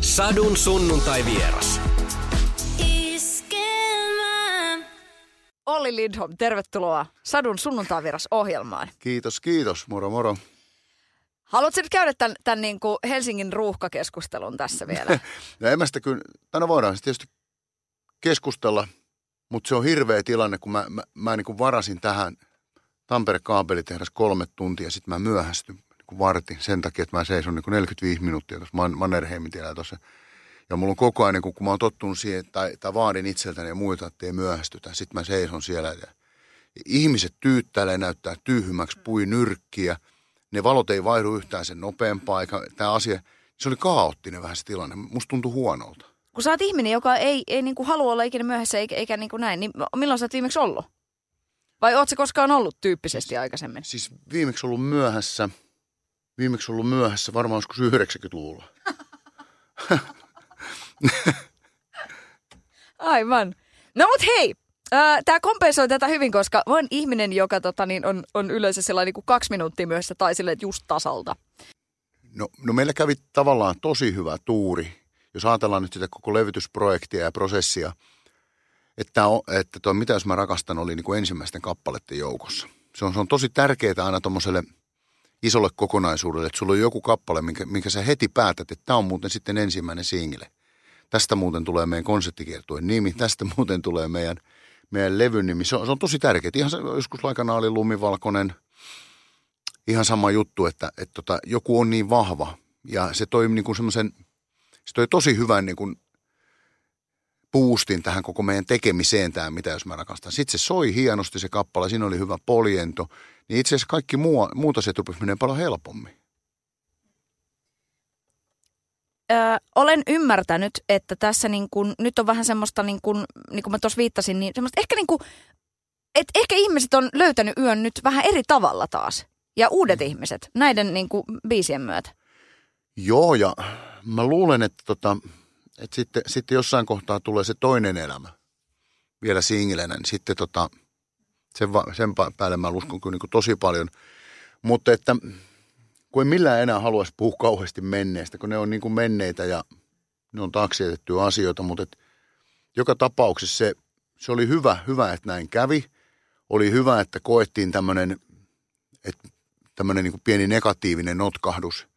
Sadun sunnuntai vieras. Olli Lindholm, tervetuloa Sadun sunnuntaiviras ohjelmaan. Kiitos, kiitos. Moro, moro. Haluatko nyt käydä tämän, tämän niin kuin Helsingin ruuhkakeskustelun tässä vielä? no en mä sitä kyllä, no voidaan sitten tietysti keskustella, mutta se on hirveä tilanne, kun mä, mä, mä niin kuin varasin tähän Tampere-kaapelitehdas kolme tuntia, sitten mä myöhästyn niin vartin sen takia, että mä seison niin kuin 45 minuuttia tuossa Man- Mannerheimin tiellä tuossa. Ja mulla on koko ajan, niin kun, kun mä oon tottunut siihen, tai, tai vaadin itseltäni ja muita, että ei myöhästytä, sitten mä seison siellä. Ja ihmiset tyyttäilee, näyttää tyhmäksi, pui nyrkkiä. Ne valot ei vaihdu yhtään sen nopeampaa. Tämä asia, se oli kaoottinen vähän se tilanne. Musta tuntui huonolta. Kun sä oot ihminen, joka ei, ei niin kuin halua olla ikinä myöhässä eikä, eikä niin kuin näin, niin milloin sä oot viimeksi ollut? Vai oot se koskaan ollut tyyppisesti aikaisemmin? Siis viimeksi ollut myöhässä, viimeksi ollut myöhässä varmaan joskus 90-luvulla. Aivan. No mut hei, Tämä kompensoi tätä hyvin, koska oon ihminen, joka tota, niin on, on yleensä sellainen niin kuin kaksi minuuttia myöhässä tai sille just tasalta. No, no meillä kävi tavallaan tosi hyvä tuuri, jos ajatellaan nyt sitä koko levytysprojektia ja prosessia, että, että tuo Mitä jos mä rakastan oli niin kuin ensimmäisten kappaleiden joukossa. Se on, se on tosi tärkeää aina tuommoiselle isolle kokonaisuudelle, että sulla on joku kappale, minkä, minkä sä heti päätät, että tämä on muuten sitten ensimmäinen single. Tästä muuten tulee meidän konserttikiertueen nimi, tästä muuten tulee meidän, meidän levyn nimi. Se on, se on tosi tärkeää. Ihan joskus aikana oli lumivalkoinen, ihan sama juttu, että, että tota, joku on niin vahva ja se toi niin kuin semmoisen, se toi tosi hyvän niin kuin boostin tähän koko meidän tekemiseen tämä, mitä jos mä rakastan. Sitten se soi hienosti se kappale, siinä oli hyvä poljento, niin itse asiassa kaikki muu, muut asiat rupesi menee paljon helpommin. Öö, olen ymmärtänyt, että tässä niin kun, nyt on vähän semmoista, niin kuin, niin mä tuossa viittasin, niin semmoista ehkä niin kuin, että ehkä ihmiset on löytänyt yön nyt vähän eri tavalla taas. Ja uudet mm. ihmiset näiden niin kuin, biisien myötä. Joo, ja mä luulen, että tota, että sitten, sitten jossain kohtaa tulee se toinen elämä vielä singlenä, niin sitten tota, sen, sen päälle mä uskon kyllä niin tosi paljon. Mutta että kun en millään enää haluaisi puhua kauheasti menneestä, kun ne on niin kuin menneitä ja ne on taakse asioita, mutta että joka tapauksessa se, se oli hyvä, hyvä, että näin kävi. Oli hyvä, että koettiin tämmöinen, tämmöinen niin pieni negatiivinen notkahdus,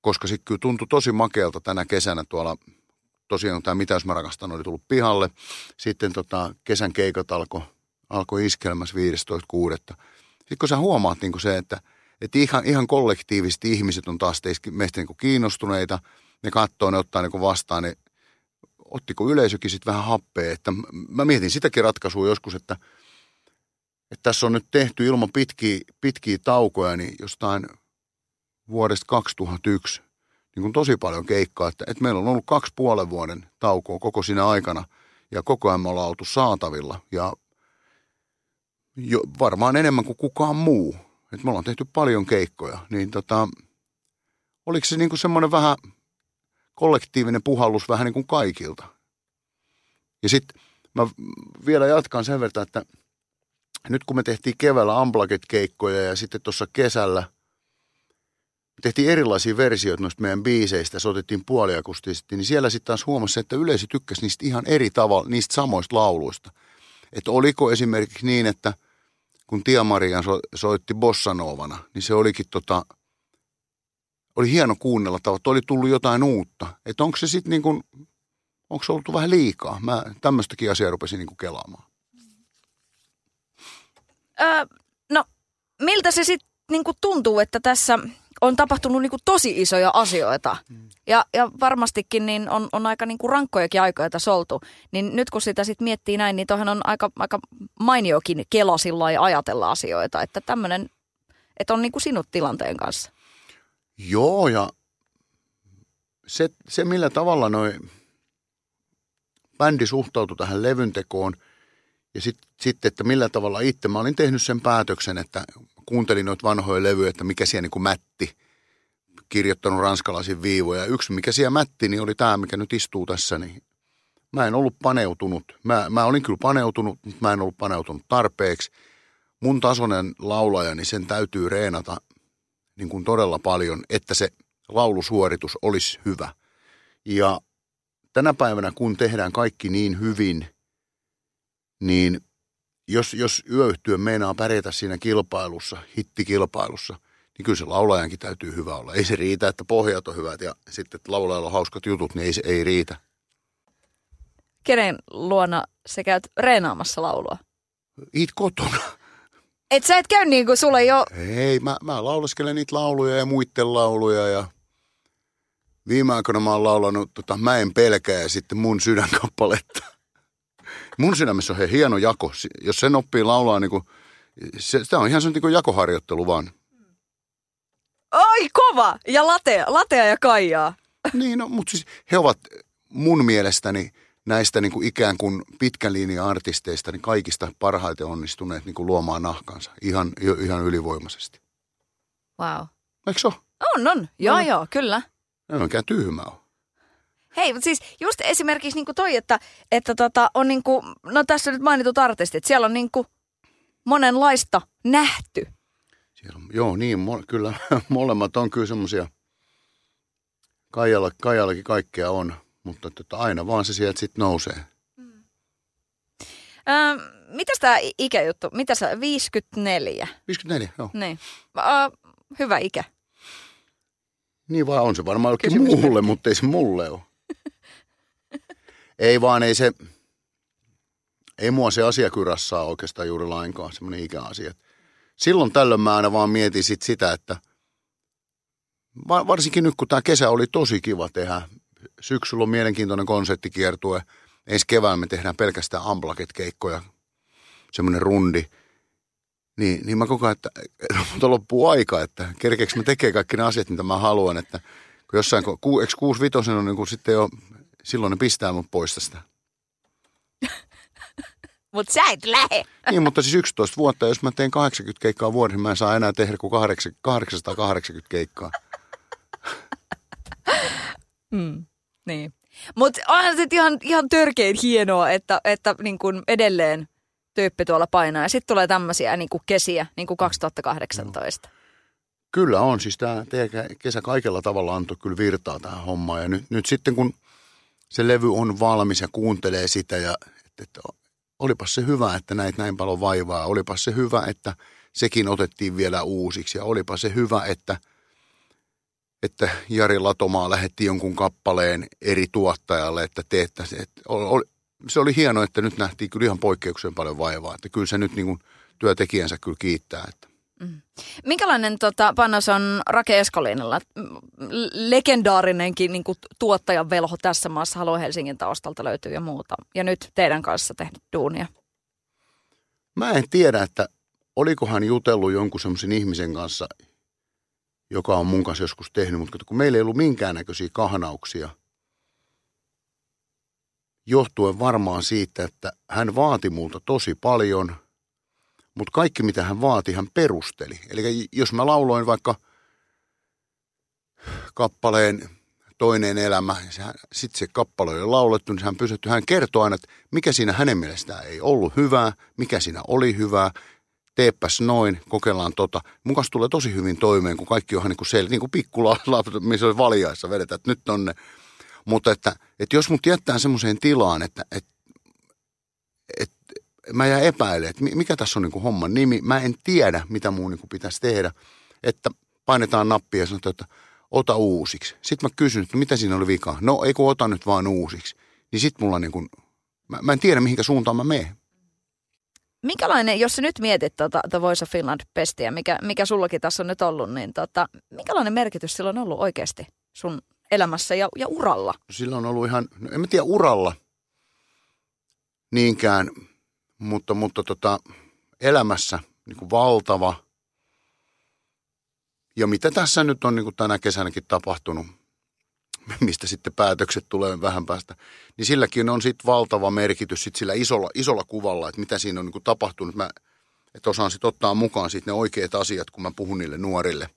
koska sitten kyllä tuntui tosi makealta tänä kesänä tuolla tosiaan tämä Mitä jos mä rakastan oli tullut pihalle. Sitten tota, kesän keikat alkoi alko iskelmässä 15.6. Sitten kun sä huomaat niin se, että, että ihan, ihan kollektiivisesti ihmiset on taas teistä, meistä niin kiinnostuneita, ne katsoo, ne ottaa niin vastaan, ne ottiko yleisökin sitten vähän happea. Että mä mietin sitäkin ratkaisua joskus, että, että tässä on nyt tehty ilman pitkiä, pitkiä taukoja, niin jostain vuodesta 2001 niin kuin tosi paljon keikkaa, että, että meillä on ollut kaksi puolen vuoden taukoa koko siinä aikana ja koko ajan me ollaan oltu saatavilla ja jo, varmaan enemmän kuin kukaan muu. että me ollaan tehty paljon keikkoja, niin tota, oliko se niin kuin semmoinen vähän kollektiivinen puhallus vähän niin kuin kaikilta. Ja sitten mä vielä jatkan sen verran, että nyt kun me tehtiin keväällä Unplugged-keikkoja ja sitten tuossa kesällä – tehtiin erilaisia versioita noista meidän biiseistä, soitettiin puoliakustisesti, niin siellä sitten taas huomasi, että yleisö tykkäsi niistä ihan eri tavalla, niistä samoista lauluista. Että oliko esimerkiksi niin, että kun Tia Marian so, soitti Bossanovana, niin se olikin tota, oli hieno kuunnella, että oli tullut jotain uutta. Että onko se sitten niin kuin, onko se ollut vähän liikaa? Mä tämmöistäkin asiaa rupesin niin kuin kelaamaan. Öö, no, miltä se sitten niin tuntuu, että tässä – on tapahtunut niin kuin tosi isoja asioita. Mm. Ja, ja varmastikin niin on, on aika niin kuin rankkojakin aikoja tässä oltu. Niin nyt kun sitä sitten miettii näin, niin tuohon on aika, aika mainiokin kela sillä ja ajatella asioita. Että tämmöinen, että on niin kuin sinut tilanteen kanssa. Joo, ja se, se millä tavalla noin bändi suhtautui tähän levyntekoon ja sitten, sit, että millä tavalla itse, mä olin tehnyt sen päätöksen, että kuuntelin noita vanhoja levyjä, että mikä siellä niin kuin mätti, kirjoittanut ranskalaisia viivoja. Yksi, mikä siellä mätti, niin oli tämä, mikä nyt istuu tässä, niin mä en ollut paneutunut. Mä, mä olin kyllä paneutunut, mutta mä en ollut paneutunut tarpeeksi. Mun tasoinen laulaja, niin sen täytyy reenata niin kuin todella paljon, että se laulusuoritus olisi hyvä. Ja tänä päivänä, kun tehdään kaikki niin hyvin, niin jos, jos yöyhtyö meinaa pärjätä siinä kilpailussa, hittikilpailussa, niin kyllä se laulajankin täytyy hyvä olla. Ei se riitä, että pohjat on hyvät ja sitten että laulajalla on hauskat jutut, niin ei se ei riitä. Kenen luona sä käyt reenaamassa laulua? It kotona. Et sä et käy niin kuin sulle jo... Ei, mä, mä laulaskelen niitä lauluja ja muiden lauluja ja viime aikoina mä oon laulanut tota, Mä en pelkää ja sitten mun sydänkappaletta. Mun sydämessä on he hieno jako. Jos sen oppii laulaa, niin kuin, se, se on ihan se niin jakoharjoittelu vaan. Ai kova! Ja latea, latea ja kaijaa. Niin, no, mutta siis he ovat mun mielestäni näistä niin kuin ikään kuin pitkän linjan artisteista niin kaikista parhaiten onnistuneet niin kuin luomaan nahkansa ihan, ihan ylivoimaisesti. Wow. Eikö se ole? On, on. Joo, No. joo, kyllä. Ei mikään tyhmä ole. Hei, mutta siis just esimerkiksi niinku toi, että, että tota, on niinku, no tässä nyt mainitut artistit, siellä on niinku monenlaista nähty. Siellä on, joo, niin, mo, kyllä molemmat on kyllä semmoisia, Kaijalla, Kaijallakin kaikkea on, mutta tota, aina vaan se sieltä sitten nousee. Öö, mitäs tämä ikäjuttu, mitä sä, 54? 54, joo. Niin. Öö, hyvä ikä. Niin vaan on se varmaan jollekin Kysymysmerkki. muulle, mutta ei se mulle ole. Ei vaan, ei se, ei mua se asia kyrassaa oikeastaan juuri lainkaan, semmoinen ikäasia. Silloin tällöin mä aina vaan mietin sit sitä, että va- varsinkin nyt kun tämä kesä oli tosi kiva tehdä. Syksyllä on mielenkiintoinen konserttikiertue. Ensi kevään me tehdään pelkästään amplaket-keikkoja, semmoinen rundi. Niin, niin mä koko että mutta loppuu aika, että kerkeekö mä tekee kaikki ne asiat, mitä mä haluan. Että kun jossain, eikö 65 on niin kuin sitten jo, silloin ne pistää mut pois tästä. Mut sä et lähe. Niin, mutta siis 11 vuotta, jos mä teen 80 keikkaa vuodessa, mä en saa enää tehdä kuin 880 keikkaa. Mm, niin. Mutta onhan se ihan, ihan törkein hienoa, että, että niin kun edelleen tyyppi tuolla painaa. Ja sitten tulee tämmöisiä niin kuin kesiä, niin kuin 2018. Kyllä on, siis tämä teidän kesä kaikella tavalla antoi kyllä virtaa tähän hommaan. Ja nyt, nyt sitten kun se levy on valmis ja kuuntelee sitä ja että, että olipas se hyvä, että näitä näin paljon vaivaa. Olipas se hyvä, että sekin otettiin vielä uusiksi ja olipa se hyvä, että, että Jari Latomaa lähetti jonkun kappaleen eri tuottajalle, että teettä. Että oli, se oli hienoa, että nyt nähtiin kyllä ihan poikkeuksien paljon vaivaa. Että kyllä se nyt niin kuin työtekijänsä kyllä kiittää, että Minkälainen tota, panos on Rake Eskolinalla? L- Legendaarinenkin niin kuin, tuottajan velho tässä maassa Halo Helsingin taustalta löytyy ja muuta. Ja nyt teidän kanssa tehnyt duunia. Mä en tiedä, että oliko hän jutellut jonkun semmoisen ihmisen kanssa, joka on mun kanssa joskus tehnyt, mutta kun meillä ei ollut minkäännäköisiä kahnauksia, johtuen varmaan siitä, että hän vaati multa tosi paljon, mutta kaikki mitä hän vaati, hän perusteli. Eli jos mä lauloin vaikka kappaleen toinen elämä, sitten se kappale oli laulettu, niin hän pysähtyi, hän kertoi aina, että mikä siinä hänen mielestään ei ollut hyvää, mikä siinä oli hyvää, teepäs noin, kokeillaan tota. Mun kanssa tulee tosi hyvin toimeen, kun kaikki onhan niin kuin, niin kuin pikkulapset, missä oli valjaissa vedetään, että nyt on ne. Mutta että, että jos mut jättää semmoiseen tilaan, että, että mä jää epäilemään, että mikä tässä on niin kuin homman nimi, mä en tiedä, mitä mun niin kuin pitäisi tehdä, että painetaan nappia ja sanotaan, että ota uusiksi. Sitten mä kysyn, että mitä siinä oli vikaa. No ei kun ota nyt vaan uusiksi. Niin sit mulla niin kuin, mä, mä en tiedä mihinkä suuntaan mä menen. Minkälainen, jos sä nyt mietit tota, The Voice of Finland pestiä, mikä, mikä sullakin tässä on nyt ollut, niin tota, minkälainen merkitys sillä on ollut oikeasti sun elämässä ja, ja uralla? Sillä on ollut ihan, no en mä tiedä uralla niinkään, mutta, mutta tota, elämässä niin kuin valtava. Ja mitä tässä nyt on niin kuin tänä kesänäkin tapahtunut, mistä sitten päätökset tulee vähän päästä, niin silläkin on sitten valtava merkitys sit sillä isolla, isolla kuvalla, että mitä siinä on niin kuin tapahtunut. Mä, että osaan sitten ottaa mukaan sit ne oikeat asiat, kun mä puhun niille nuorille,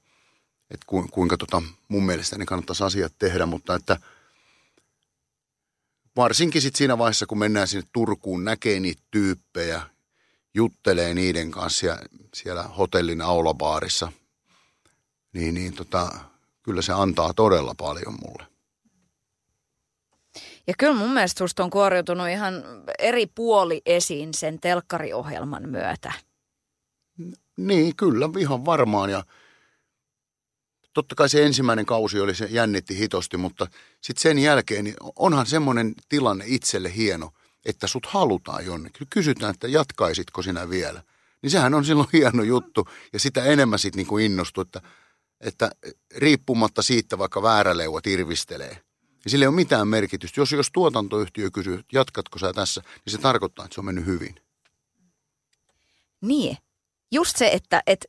että ku, kuinka tota, mun mielestäni kannattaisi asiat tehdä, mutta että varsinkin sitten siinä vaiheessa, kun mennään sinne Turkuun, näkee niitä tyyppejä, juttelee niiden kanssa ja siellä hotellin aulabaarissa, niin, niin tota, kyllä se antaa todella paljon mulle. Ja kyllä mun mielestä susta on kuoriutunut ihan eri puoli esiin sen telkkariohjelman myötä. Niin, kyllä, ihan varmaan. Ja totta kai se ensimmäinen kausi oli, se jännitti hitosti, mutta sitten sen jälkeen niin onhan semmoinen tilanne itselle hieno, että sut halutaan jonnekin. Kysytään, että jatkaisitko sinä vielä. Niin sehän on silloin hieno juttu ja sitä enemmän sitten niinku innostuu, että, että riippumatta siitä vaikka vääräleuat irvistelee, niin sillä ei ole mitään merkitystä. Jos, jos tuotantoyhtiö kysyy, että jatkatko sä tässä, niin se tarkoittaa, että se on mennyt hyvin. Niin. Just se, että et,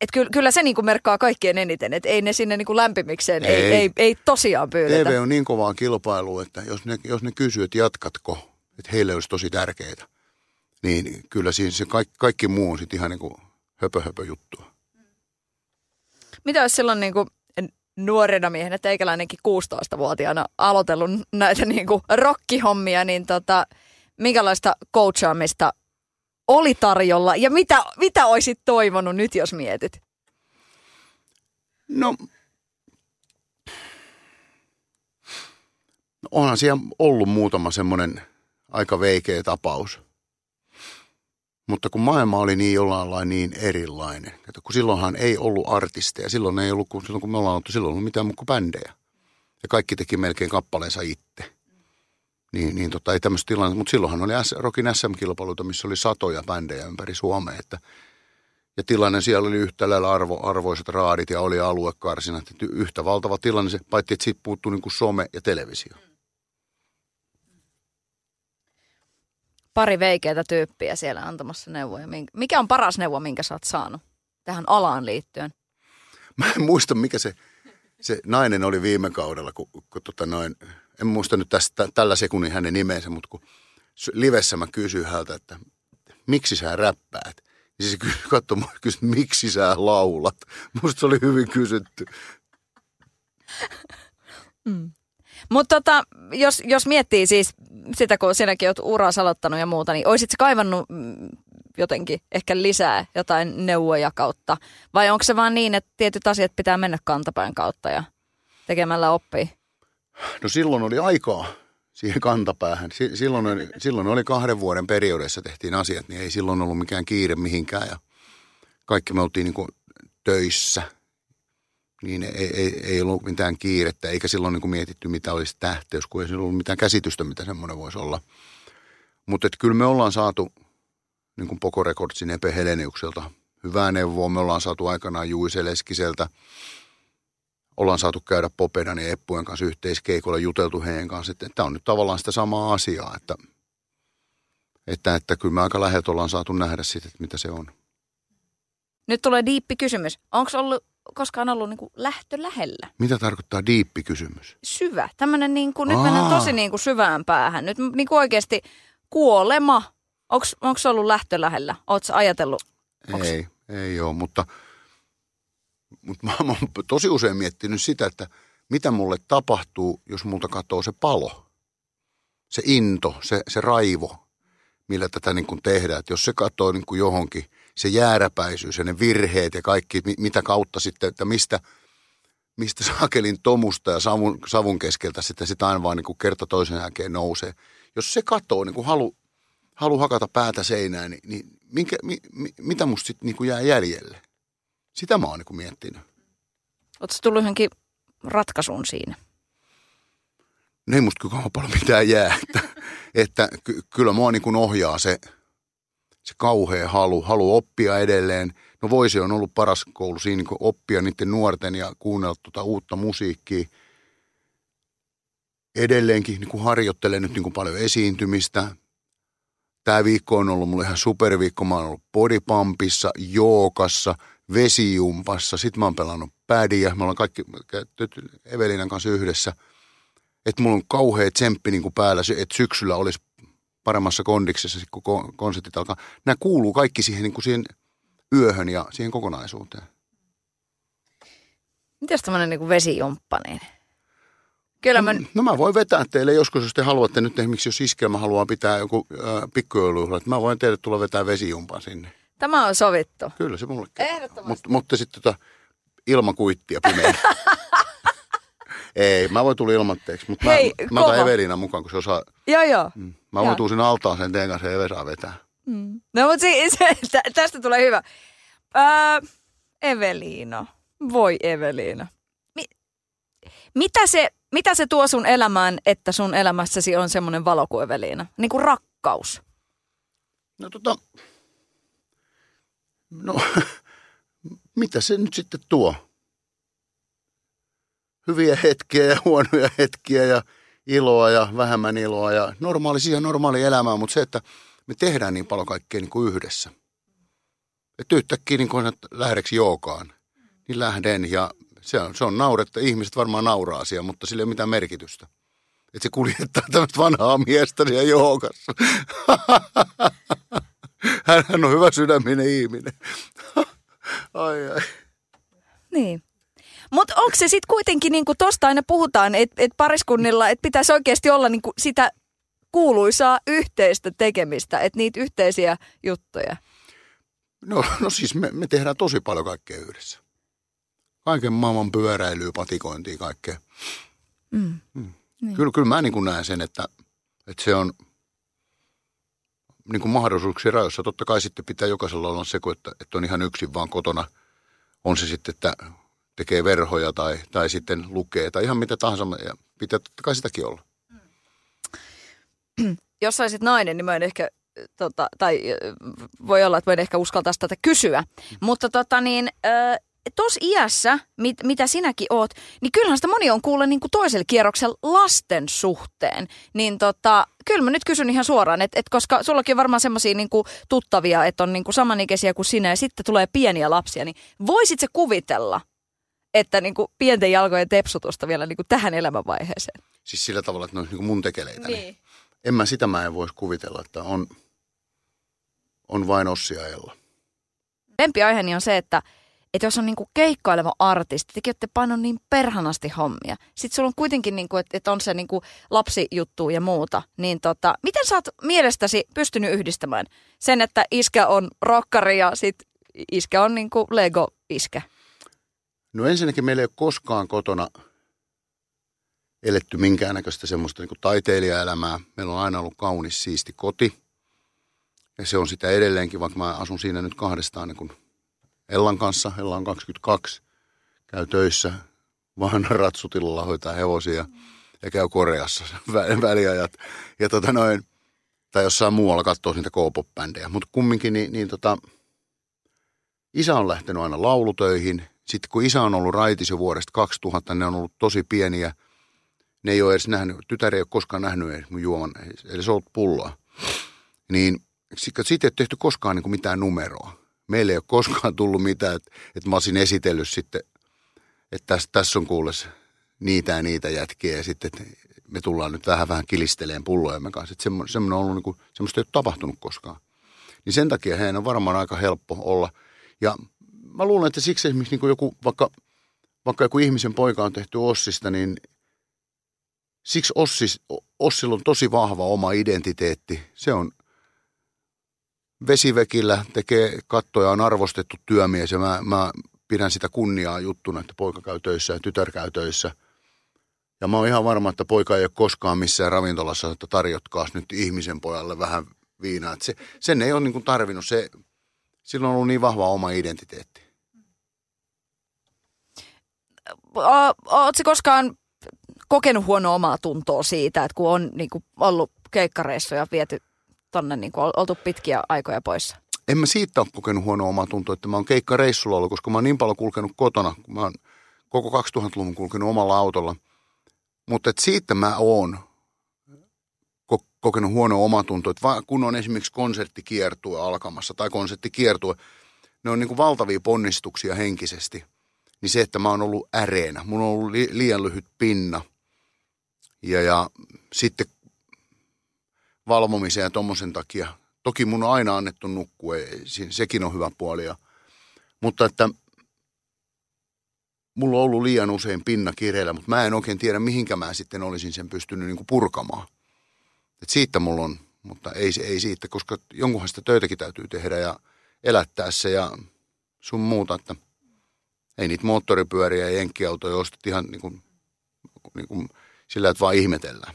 et kyllä, kyllä se niinku merkkaa kaikkien eniten, että ei ne sinne niinku lämpimikseen, ei, ei, ei, ei tosiaan pyydetä. TV on niin kovaa kilpailua, että jos ne, jos ne kysyy, että jatkatko, että heille olisi tosi tärkeää, niin kyllä siinä se kaikki, kaikki muu on sitten ihan niin kuin höpö, höpö juttua. Mitä olisi silloin niinku nuorena miehenä, teikäläinenkin 16-vuotiaana aloitellut näitä niinku rockihommia, niin tota, minkälaista coachaamista oli tarjolla ja mitä, mitä olisit toivonut nyt, jos mietit? No, no onhan siellä ollut muutama semmoinen aika veikeä tapaus. Mutta kun maailma oli niin jollain lailla niin erilainen, että kun silloinhan ei ollut artisteja, silloin ei ollut, kun, silloin kun me ollaan oltu, silloin ollut mitään muuta kuin bändejä. Ja kaikki teki melkein kappaleensa itse. Niin, niin tota, ei tämmöistä tilannetta, mutta silloinhan oli S, Rockin SM-kilpailuita, missä oli satoja bändejä ympäri Suomea, että ja tilanne siellä oli yhtä lailla arvo, arvoiset raadit ja oli aluekarsinat. Että yhtä valtava tilanne, se, paitsi että siitä puuttuu niin kuin some ja televisio. Pari veikeitä tyyppiä siellä antamassa neuvoja. Mikä on paras neuvo, minkä sä oot saanut tähän alaan liittyen? Mä en muista, mikä se, se nainen oli viime kaudella, kun, kun tota noin, en muista nyt tästä, tällä sekunnin hänen nimensä, mutta kun livessä mä kysyin häneltä, että miksi sä räppäät? Niin se katsoi mua kysyi, miksi sä laulat? Musta se oli hyvin kysytty. Mm. Mutta tota, jos, jos miettii siis sitä, kun sinäkin olet uraa aloittanut ja muuta, niin olisitko kaivannut mm, jotenkin ehkä lisää jotain neuvoja kautta? Vai onko se vaan niin, että tietyt asiat pitää mennä kantapään kautta ja tekemällä oppii? No silloin oli aikaa siihen kantapäähän. Silloin oli, silloin oli kahden vuoden periodissa tehtiin asiat, niin ei silloin ollut mikään kiire mihinkään. Ja kaikki me oltiin niin kuin töissä – niin ei, ei, ei ollut mitään kiirettä, eikä silloin niin kuin mietitty, mitä olisi tähteys, kun ei silloin ollut mitään käsitystä, mitä semmoinen voisi olla. Mutta kyllä me ollaan saatu niin kuin Poco Recordsin Epe Heleniukselta hyvää neuvoa. Me ollaan saatu aikanaan Juise Leskiseltä. Ollaan saatu käydä Popedan ja Eppujen kanssa yhteiskeikolla, juteltu heidän kanssa. Että tämä on nyt tavallaan sitä samaa asiaa, että, että, että kyllä me aika läheltä ollaan saatu nähdä sitä, että mitä se on. Nyt tulee diippi kysymys. Onko ollut koskaan ollut niin kuin lähtö lähellä. Mitä tarkoittaa diippi kysymys? Syvä. Tämmöinen niin kuin, nyt mennään tosi niin kuin syvään päähän. Nyt niin kuin oikeasti kuolema. Onko ollut lähtö lähellä? Oletko ajatellut? Onks... Ei, ei ole, mutta, mutta mä, mä oon tosi usein miettinyt sitä, että mitä mulle tapahtuu, jos multa katoo se palo. Se into, se, se raivo, millä tätä niin kuin tehdään. Että jos se katoo niin kuin johonkin – se jääräpäisyys ja ne virheet ja kaikki, mitä kautta sitten, että mistä, mistä saakelin tomusta ja savun, savun keskeltä sitten sitä aina vaan niin kuin kerta toisen jälkeen nousee. Jos se katoo, niin kuin halu, halu hakata päätä seinään, niin, niin minkä, mi, mi, mitä musta sitten niin jää jäljelle? Sitä mä oon niin miettinyt. Oletko tullut johonkin ratkaisuun siinä? No ei musta kyllä paljon mitään jää. Että, että ky, kyllä mua niin ohjaa se – se kauhea halu, halu oppia edelleen. No voisi on ollut paras koulu siinä niin oppia niiden nuorten ja kuunnella tuota uutta musiikkia. Edelleenkin niin kuin harjoittelen nyt niin kuin paljon esiintymistä. Tämä viikko on ollut mulle ihan superviikko. Mä oon ollut bodypumpissa, jookassa, vesijumpassa. Sitten mä oon pelannut pädiä. Me ollaan kaikki Evelinan kanssa yhdessä. Että mulla on kauhea tsemppi niin kuin päällä, että syksyllä olisi paremmassa kondiksessa, kun konsertit alkaa. Nämä kuuluu kaikki siihen, niin kuin siihen yöhön ja siihen kokonaisuuteen. Mitäs tämmöinen niin vesijumppa, niin? Kyllä mä... No, no mä voin vetää teille joskus, jos te haluatte nyt esimerkiksi, jos iskelmä haluaa pitää joku äh, pikkujoulujuhla, että mä voin teille tulla vetää vesijumpan sinne. Tämä on sovittu. Kyllä se mulle Ehdottomasti. Mut, mutta sitten tota, ilman kuittia pimeä. Ei, mä voin tulla ilmatteeksi, mutta mä, Hei, mä otan kova. Eveliina mukaan, kun se osaa. Joo, joo. Mä voin tulla sinne altaaseen teidän kanssa ja Eve saa vetää. No mutta si- se, tä, tästä tulee hyvä. Öö, Eveliina. Voi Eveliina. Mi- mitä, se, mitä se tuo sun elämään, että sun elämässäsi on semmoinen valo kuin Eveliina? Niin kuin rakkaus. No tota, no mitä se nyt sitten tuo? Hyviä hetkiä ja huonoja hetkiä ja iloa ja vähemmän iloa ja normaali, siihen normaali elämää, mutta se, että me tehdään niin paljon kaikkea niin kuin yhdessä. Että yhtäkkiä niin että lähdeksi jookaan, niin lähden ja se on, se on nauretta. Ihmiset varmaan nauraa asiaa, mutta sillä ei ole mitään merkitystä. Että se kuljettaa tämmöistä vanhaa miestä siellä joogassa. Hän, hän on hyvä sydäminen ihminen. ai ai. Niin. Mutta onko se sitten kuitenkin, niin kuin tosta aina puhutaan, että et pariskunnilla, että pitäisi oikeasti olla niin sitä kuuluisaa yhteistä tekemistä, että niitä yhteisiä juttuja. No, no siis me, me tehdään tosi paljon kaikkea yhdessä. Kaiken maailman pyöräilyä, patikointia, kaikkea. Mm. Niin. Kyllä, kyllä mä niin kuin näen sen, että, että se on niin kuin mahdollisuuksien rajoissa. Totta kai sitten pitää jokaisella olla se, että, että on ihan yksin vaan kotona. On se sitten, että tekee verhoja tai, tai sitten lukee tai ihan mitä tahansa. Ja pitää totta kai sitäkin olla. Jos saisit nainen, niin mä en ehkä, tota, tai voi olla, että mä en ehkä uskaltaisi tätä kysyä. Mutta tota niin, tuossa iässä, mit, mitä sinäkin oot, niin kyllähän sitä moni on kuullut niin kuin toisella kierroksella lasten suhteen. Niin tota, kyllä mä nyt kysyn ihan suoraan, että et koska sullakin on varmaan semmoisia niin tuttavia, että on niin kuin samanikäisiä kuin sinä ja sitten tulee pieniä lapsia, niin voisit se kuvitella, että niin kuin pienten jalkojen tepsutusta vielä niin kuin tähän elämänvaiheeseen? Siis sillä tavalla, että ne olisi niin kuin mun tekeleitä. Niin. En mä sitä mä en voisi kuvitella, että on, on vain Ossi ja Ella. lempiaiheeni on se, että, että jos on niinku keikkaileva artisti, tekin olette painon niin perhanasti hommia. Sitten sulla on kuitenkin, niinku, että, että on se niinku lapsijuttu ja muuta. Niin tota, miten sä oot mielestäsi pystynyt yhdistämään sen, että iskä on rokkari ja sit iskä on niinku Lego-iskä? No ensinnäkin meillä ei ole koskaan kotona eletty minkäännäköistä semmoista niin taiteilijaelämää. Meillä on aina ollut kaunis, siisti koti. Ja se on sitä edelleenkin, vaikka mä asun siinä nyt kahdestaan niin Ellan kanssa. Ella on 22, käy töissä vanhan ratsutilla hoitaa hevosia ja käy Koreassa vä- väliajat. Ja tota noin, tai jossain muualla katsoo niitä K-pop-bändejä. Mutta kumminkin, niin, niin tota, isä on lähtenyt aina laulutöihin. Sitten kun isä on ollut raitis jo vuodesta 2000, ne on ollut tosi pieniä. Ne ei ole edes nähnyt, tytär ei ole koskaan nähnyt edes mun juoman, eli se on ollut pulloa. Niin sit ei ole tehty koskaan niin kuin mitään numeroa. Meille ei ole koskaan tullut mitään, että, että mä olisin esitellyt sitten, että tässä, tässä on kuules niitä ja niitä jätkiä ja sitten me tullaan nyt vähän vähän kilisteleen pullojemme kanssa. Että semmo- semmoinen on ollut, niin kuin, semmoista ei ole tapahtunut koskaan. Niin sen takia heidän on varmaan aika helppo olla. Ja mä luulen, että siksi esimerkiksi niin kuin joku, vaikka, vaikka joku ihmisen poika on tehty Ossista, niin siksi Ossis, Ossilla on tosi vahva oma identiteetti. Se on vesivekillä, tekee kattoja, on arvostettu työmies ja mä, mä pidän sitä kunniaa juttuna, että poika käy töissä ja tytär käy töissä. Ja mä oon ihan varma, että poika ei ole koskaan missään ravintolassa, että tarjotkaas nyt ihmisen pojalle vähän viinaa. Se, sen ei ole niin kuin tarvinnut. Se, sillä on ollut niin vahva oma identiteetti. Oletko koskaan kokenut huonoa omaa tuntoa siitä, että kun on niinku ollut keikkareissuja viety tonne, niinku, oltu pitkiä aikoja poissa? En mä siitä ole kokenut huonoa omaa tuntoa, että mä oon keikkareissulla ollut, koska mä oon niin paljon kulkenut kotona. Mä oon koko 2000-luvun kulkenut omalla autolla. Mutta siitä mä oon ko- kokenut huonoa omaa tuntoa, että kun on esimerkiksi konserttikiertue alkamassa tai konserttikiertue, ne on niin kuin valtavia ponnistuksia henkisesti. Niin se, että mä oon ollut äreenä, mulla on ollut li- liian lyhyt pinna. Ja, ja sitten valvomisen ja tommosen takia. Toki mun on aina annettu nukkua, sekin on hyvä puoli. Ja, mutta että mulla on ollut liian usein pinna kireellä, mutta mä en oikein tiedä, mihinkä mä sitten olisin sen pystynyt niin kuin purkamaan. Et siitä mulla on, mutta ei, ei siitä, koska jonkunhan sitä töitäkin täytyy tehdä ja elättää se ja sun muuta, että ei niitä moottoripyöriä ja jenkkiautoja ostet ihan niin kuin niin kuin sillä, että vaan ihmetellään.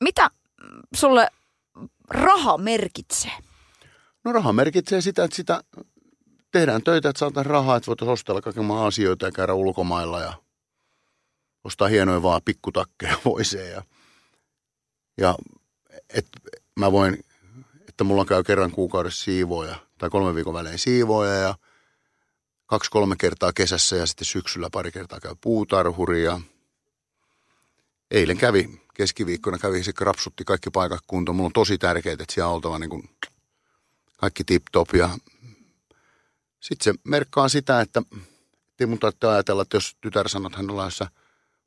Mitä sulle raha merkitsee? No raha merkitsee sitä, että sitä tehdään töitä, että saataisiin rahaa, että voitaisiin ostella kaiken maan asioita ja käydä ulkomailla ja ostaa hienoja vaan pikkutakkeja voiseen. Ja, ja että mä voin, että mulla käy kerran kuukaudessa siivoja tai kolme viikon välein siivoja ja kaksi-kolme kertaa kesässä ja sitten syksyllä pari kertaa käy puutarhuri ja eilen kävi, keskiviikkona kävi, se krapsutti kaikki paikat kuntoon. Mulla on tosi tärkeää, että siellä on oltava niin kuin kaikki tip-top ja sitten se merkkaa sitä, että ei mun tarvitse ajatella, että jos tytär sanoo, että hän on lähdössä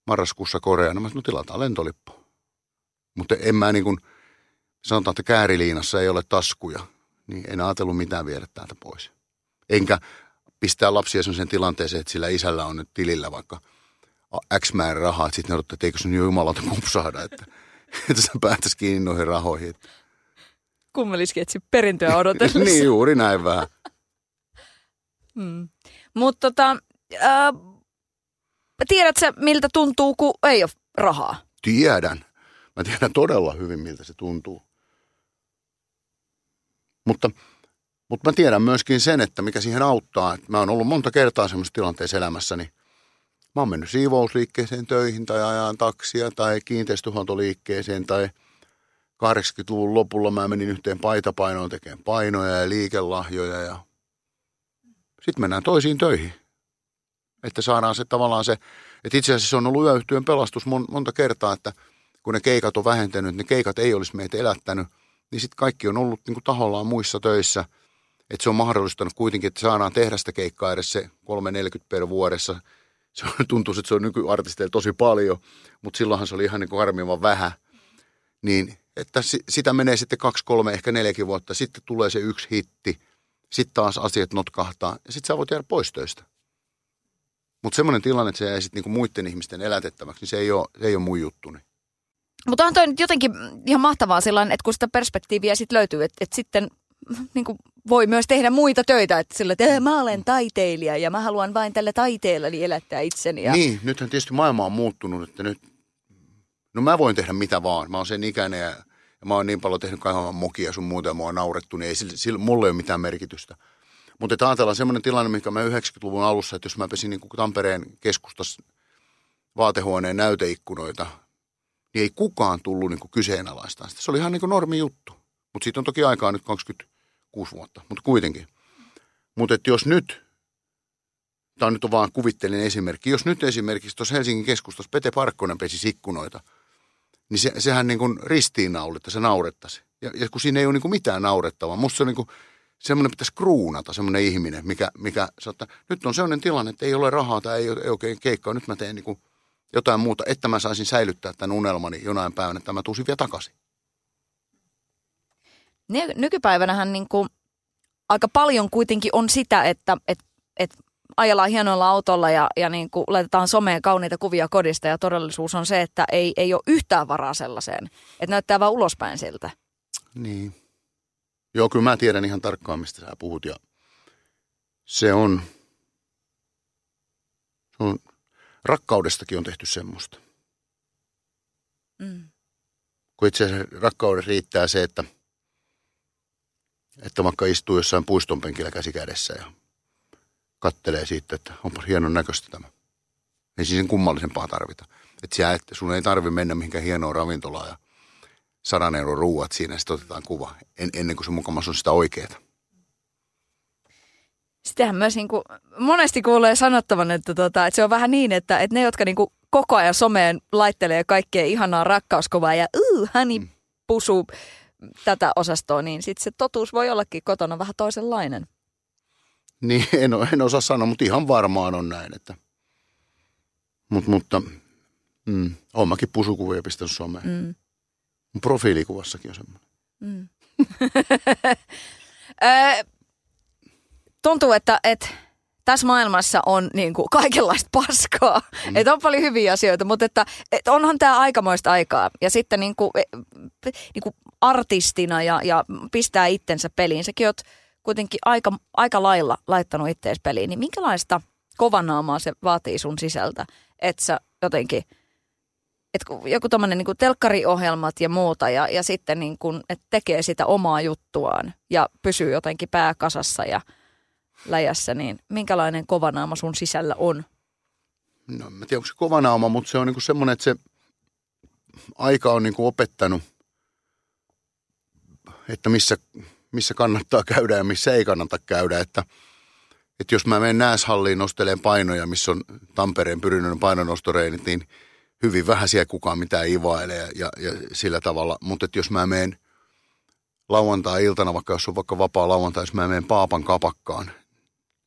marraskuussa Koreaan, niin mä sanon, no tilataan lentolippu. Mutta en mä niin kuin, sanotaan, että kääriliinassa ei ole taskuja, niin en ajatellut mitään viedä täältä pois. Enkä pistää lapsia sellaiseen tilanteeseen, että sillä isällä on nyt tilillä vaikka X määrä rahaa, että sitten ne odottaa, että eikö sun jumalauta kupsahda, että, että sä päätäisi kiinni noihin rahoihin. Kummeliskeitsi perintöä odotellessa. niin, juuri näin vähän. Hmm. Mutta tota, äh, tiedätkö miltä tuntuu, kun ei ole rahaa? Tiedän. Mä tiedän todella hyvin, miltä se tuntuu. Mutta, mutta mä tiedän myöskin sen, että mikä siihen auttaa. Että mä oon ollut monta kertaa semmoisessa tilanteessa elämässäni. Mä oon mennyt siivousliikkeeseen töihin tai ajan taksia tai kiinteistöhuoltoliikkeeseen tai 80-luvun lopulla mä menin yhteen paitapainoon tekemään painoja ja liikelahjoja ja sitten mennään toisiin töihin. Että saadaan se tavallaan se, että itse asiassa se on ollut yöyhtyön pelastus monta kertaa, että kun ne keikat on vähentänyt, ne keikat ei olisi meitä elättänyt, niin sitten kaikki on ollut niin kuin tahollaan muissa töissä. Että se on mahdollistanut kuitenkin, että saadaan tehdä sitä keikkaa edes se 3-40 per vuodessa. Se tuntuu, että se on nykyartisteilla tosi paljon, mutta silloinhan se oli ihan niin kuin vähän. Niin, että sitä menee sitten kaksi, kolme, ehkä neljäkin vuotta. Sitten tulee se yksi hitti. Sitten taas asiat notkahtaa ja sitten sä voit jäädä pois töistä. Mutta semmoinen tilanne, että se jäi sitten niinku muiden ihmisten elätettäväksi, niin se ei ole, se ei ole mun juttuni. Mutta on toi nyt jotenkin ihan mahtavaa sillä että kun sitä perspektiiviä sitten löytyy, että, että sitten niin kuin voi myös tehdä muita töitä, että sillä, että mä olen taiteilija ja mä haluan vain tällä taiteellani elättää itseni. Ja... Niin, nythän tietysti maailma on muuttunut, että nyt, no mä voin tehdä mitä vaan, mä oon sen ikäinen ja, ja mä oon niin paljon tehnyt kaiken mokia sun muuta ja mua on naurettu, niin ei sillä, sillä, mulle ei ole mitään merkitystä. Mutta ajatellaan semmoinen tilanne, mikä mä 90-luvun alussa, että jos mä pesin niin kuin Tampereen keskustassa vaatehuoneen näyteikkunoita, niin ei kukaan tullut niin kuin kyseenalaistaan sitä. Se oli ihan niin kuin normi juttu. Mutta siitä on toki aikaa nyt 26 vuotta, mutta kuitenkin. Mutta jos nyt, tämä on nyt vaan kuvittelin esimerkki, jos nyt esimerkiksi tuossa Helsingin keskustassa Pete Parkkonen pesi ikkunoita, niin se, sehän niin kuin ristiinnauletta, se naurettaisi. Ja, ja kun siinä ei ole niin kuin mitään naurettavaa. Musta se on niin kuin, semmoinen pitäisi kruunata, semmoinen ihminen, mikä, mikä saattaa, nyt on sellainen tilanne, että ei ole rahaa tai ei, ei oikein keikkaa, nyt mä teen niin kuin jotain muuta, että mä saisin säilyttää tämän unelmani jonain päivänä, että mä tuusin vielä takaisin. Nykypäivänähän niin kuin aika paljon kuitenkin on sitä, että, että, että ajellaan hienoilla autolla ja, ja niin kuin laitetaan someen kauniita kuvia kodista ja todellisuus on se, että ei, ei ole yhtään varaa sellaiseen. Että näyttää vaan ulospäin siltä. Niin. Joo, kyllä mä tiedän ihan tarkkaan, mistä sä puhut ja se on, se on rakkaudestakin on tehty semmoista. Mm. Kun itse asiassa rakkaudessa riittää se, että, että vaikka istuu jossain puistonpenkillä käsi kädessä ja kattelee siitä, että onpa hienon näköistä tämä. Ei siis sen kummallisempaa tarvita. Että siellä, että sun ei tarvi mennä mihinkään hienoon ravintolaan ja sadan euron ruuat siinä, sitten otetaan kuva, en, ennen kuin se mukamas on sitä oikeaa. Sittenhän myös niin kuin, monesti kuulee sanottavan, että, tota, että se on vähän niin, että, että ne, jotka niin kuin koko ajan someen laittelee kaikkea ihanaa rakkauskovaa ja uh, hani mm. pusu tätä osastoa, niin sitten se totuus voi ollakin kotona vähän toisenlainen. Niin, en, en osaa sanoa, mutta ihan varmaan on näin. Että, Mut, mutta mm, olen mäkin pusukuvia pistänyt someen. Mm. Mun profiilikuvassakin on semmoinen. Mm. tuntuu, että, että tässä maailmassa on niin kuin kaikenlaista paskaa. Mm. Että on paljon hyviä asioita, mutta että, että onhan tämä aikamoista aikaa. Ja sitten niin kuin, niin kuin artistina ja, ja pistää itsensä peliin. Säkin oot kuitenkin aika, aika lailla laittanut ittees peliin. Niin minkälaista kovanaamaa se vaatii sun sisältä, että sä jotenkin, että joku tommonen niin telkkariohjelmat ja muuta ja, ja sitten niin kuin, että tekee sitä omaa juttuaan ja pysyy jotenkin pääkasassa ja läjässä, niin minkälainen kovanaama sun sisällä on? No en tiedä, onko se kovanaama, mutta se on niin semmoinen, että se aika on niin kuin opettanut, että missä, missä kannattaa käydä ja missä ei kannata käydä, että – että jos mä menen Nääshalliin nosteleen painoja, missä on Tampereen pyrinnön painonnostoreinit, niin hyvin vähän siellä kukaan mitään ivailee ja, ja sillä tavalla. Mutta jos mä menen lauantai-iltana, vaikka jos on vaikka vapaa lauantai, jos mä menen Paapan kapakkaan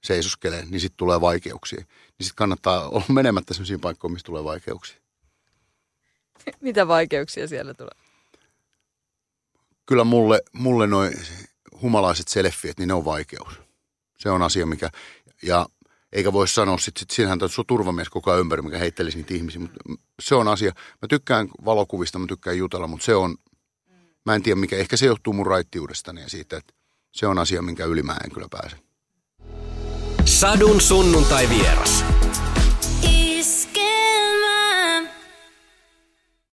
seisoskeleen, niin sitten tulee vaikeuksia. Niin sitten kannattaa olla menemättä sellaisiin paikkoihin, missä tulee vaikeuksia. Mitä vaikeuksia siellä tulee? Kyllä mulle, mulle noin humalaiset selfieet, niin ne on vaikeus. Se on asia, mikä, ja eikä voi sanoa, sitten sit siinähän on turvamies koko ajan ympäri, mikä heittelisi niitä ihmisiä, mutta se on asia. Mä tykkään valokuvista, mä tykkään jutella, mutta se on, mä en tiedä mikä, ehkä se johtuu mun raittiudestani ja siitä, että se on asia, minkä yli mä en kyllä pääse. Sadun sunnuntai vieras.